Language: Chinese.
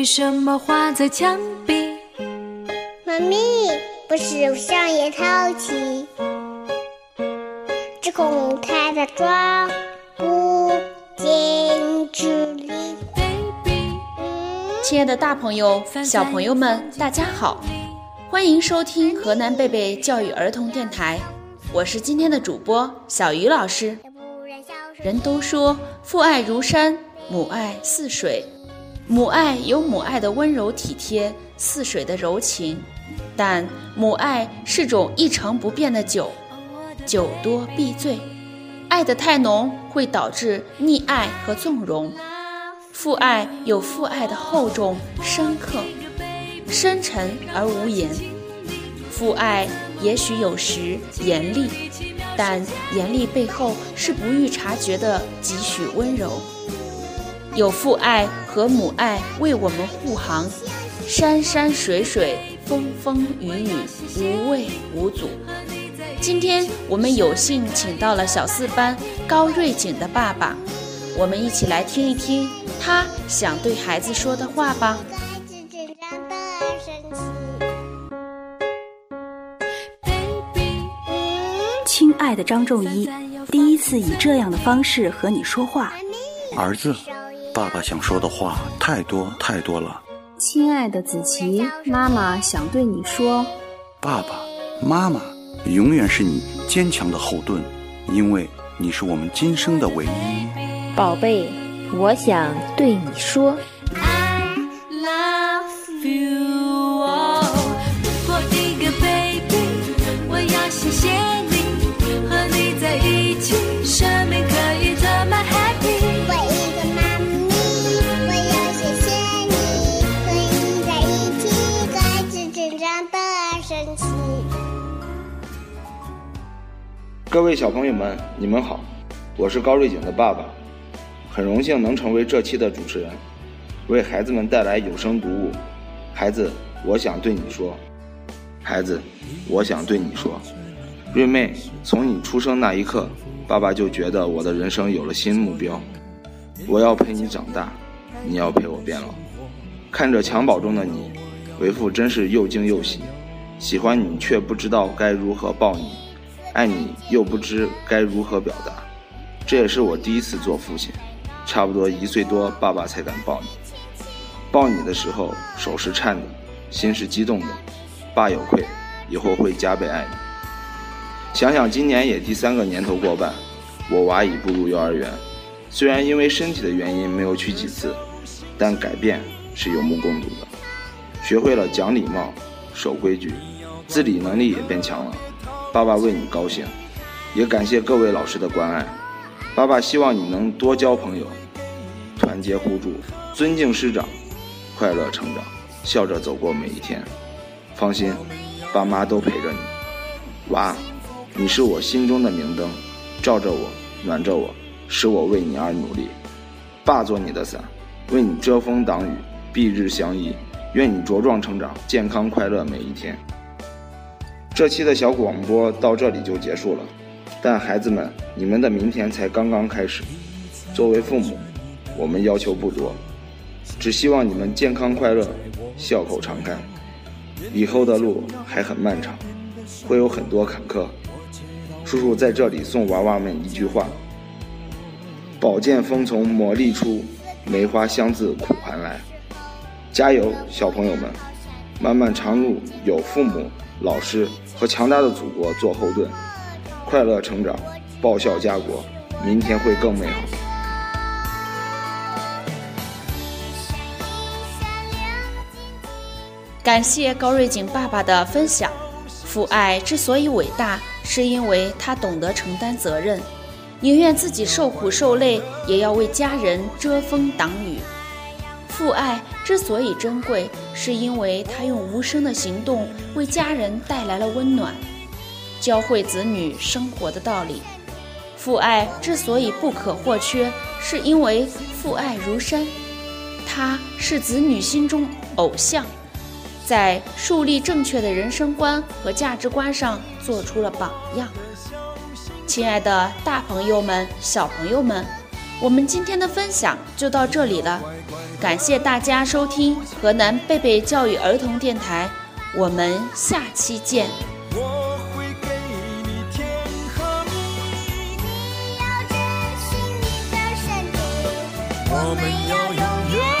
为什么画在墙壁？妈咪，不是上也淘气，只恐太大装不进这里。亲爱的，大朋友、小朋友们，大家好，欢迎收听河南贝贝教育儿童电台，我是今天的主播小鱼老师。人都说父爱如山，母爱似水。母爱有母爱的温柔体贴，似水的柔情，但母爱是种一成不变的酒，酒多必醉，爱得太浓会导致溺爱和纵容。父爱有父爱的厚重、深刻、深沉而无言。父爱也许有时严厉，但严厉背后是不易察觉的几许温柔。有父爱和母爱为我们护航，山山水水，风风雨雨，无畏无阻。今天我们有幸请到了小四班高瑞景的爸爸，我们一起来听一听他想对孩子说的话吧。亲爱的张仲一，第一次以这样的方式和你说话，儿子。爸爸想说的话太多太多了，亲爱的子琪，妈妈想对你说，爸爸妈妈永远是你坚强的后盾，因为你是我们今生的唯一。宝贝，我想对你说。各位小朋友们，你们好，我是高瑞景的爸爸，很荣幸能成为这期的主持人，为孩子们带来有声读物。孩子，我想对你说，孩子，我想对你说，瑞妹，从你出生那一刻，爸爸就觉得我的人生有了新目标，我要陪你长大，你要陪我变老。看着襁褓中的你，为父真是又惊又喜，喜欢你却不知道该如何抱你。爱你又不知该如何表达，这也是我第一次做父亲，差不多一岁多，爸爸才敢抱你。抱你的时候，手是颤的，心是激动的。爸有愧，以后会加倍爱你。想想今年也第三个年头过半，我娃已步入幼儿园，虽然因为身体的原因没有去几次，但改变是有目共睹的。学会了讲礼貌、守规矩，自理能力也变强了。爸爸为你高兴，也感谢各位老师的关爱。爸爸希望你能多交朋友，团结互助，尊敬师长，快乐成长，笑着走过每一天。放心，爸妈都陪着你。娃，你是我心中的明灯，照着我，暖着我，使我为你而努力。爸做你的伞，为你遮风挡雨，蔽日相依。愿你茁壮成长，健康快乐每一天。这期的小广播到这里就结束了，但孩子们，你们的明天才刚刚开始。作为父母，我们要求不多，只希望你们健康快乐，笑口常开。以后的路还很漫长，会有很多坎坷。叔叔在这里送娃娃们一句话：宝剑锋从磨砺出，梅花香自苦寒来。加油，小朋友们！漫漫长路有父母。老师和强大的祖国做后盾，快乐成长，报效家国，明天会更美好。感谢高瑞景爸爸的分享。父爱之所以伟大，是因为他懂得承担责任，宁愿自己受苦受累，也要为家人遮风挡雨。父爱之所以珍贵，是因为他用无声的行动为家人带来了温暖，教会子女生活的道理。父爱之所以不可或缺，是因为父爱如山，他是子女心中偶像，在树立正确的人生观和价值观上做出了榜样。亲爱的大朋友们、小朋友们，我们今天的分享就到这里了。感谢大家收听河南贝贝教育儿童电台，我们下期见。我会给你天和地，你要珍惜你的身体，我们要有。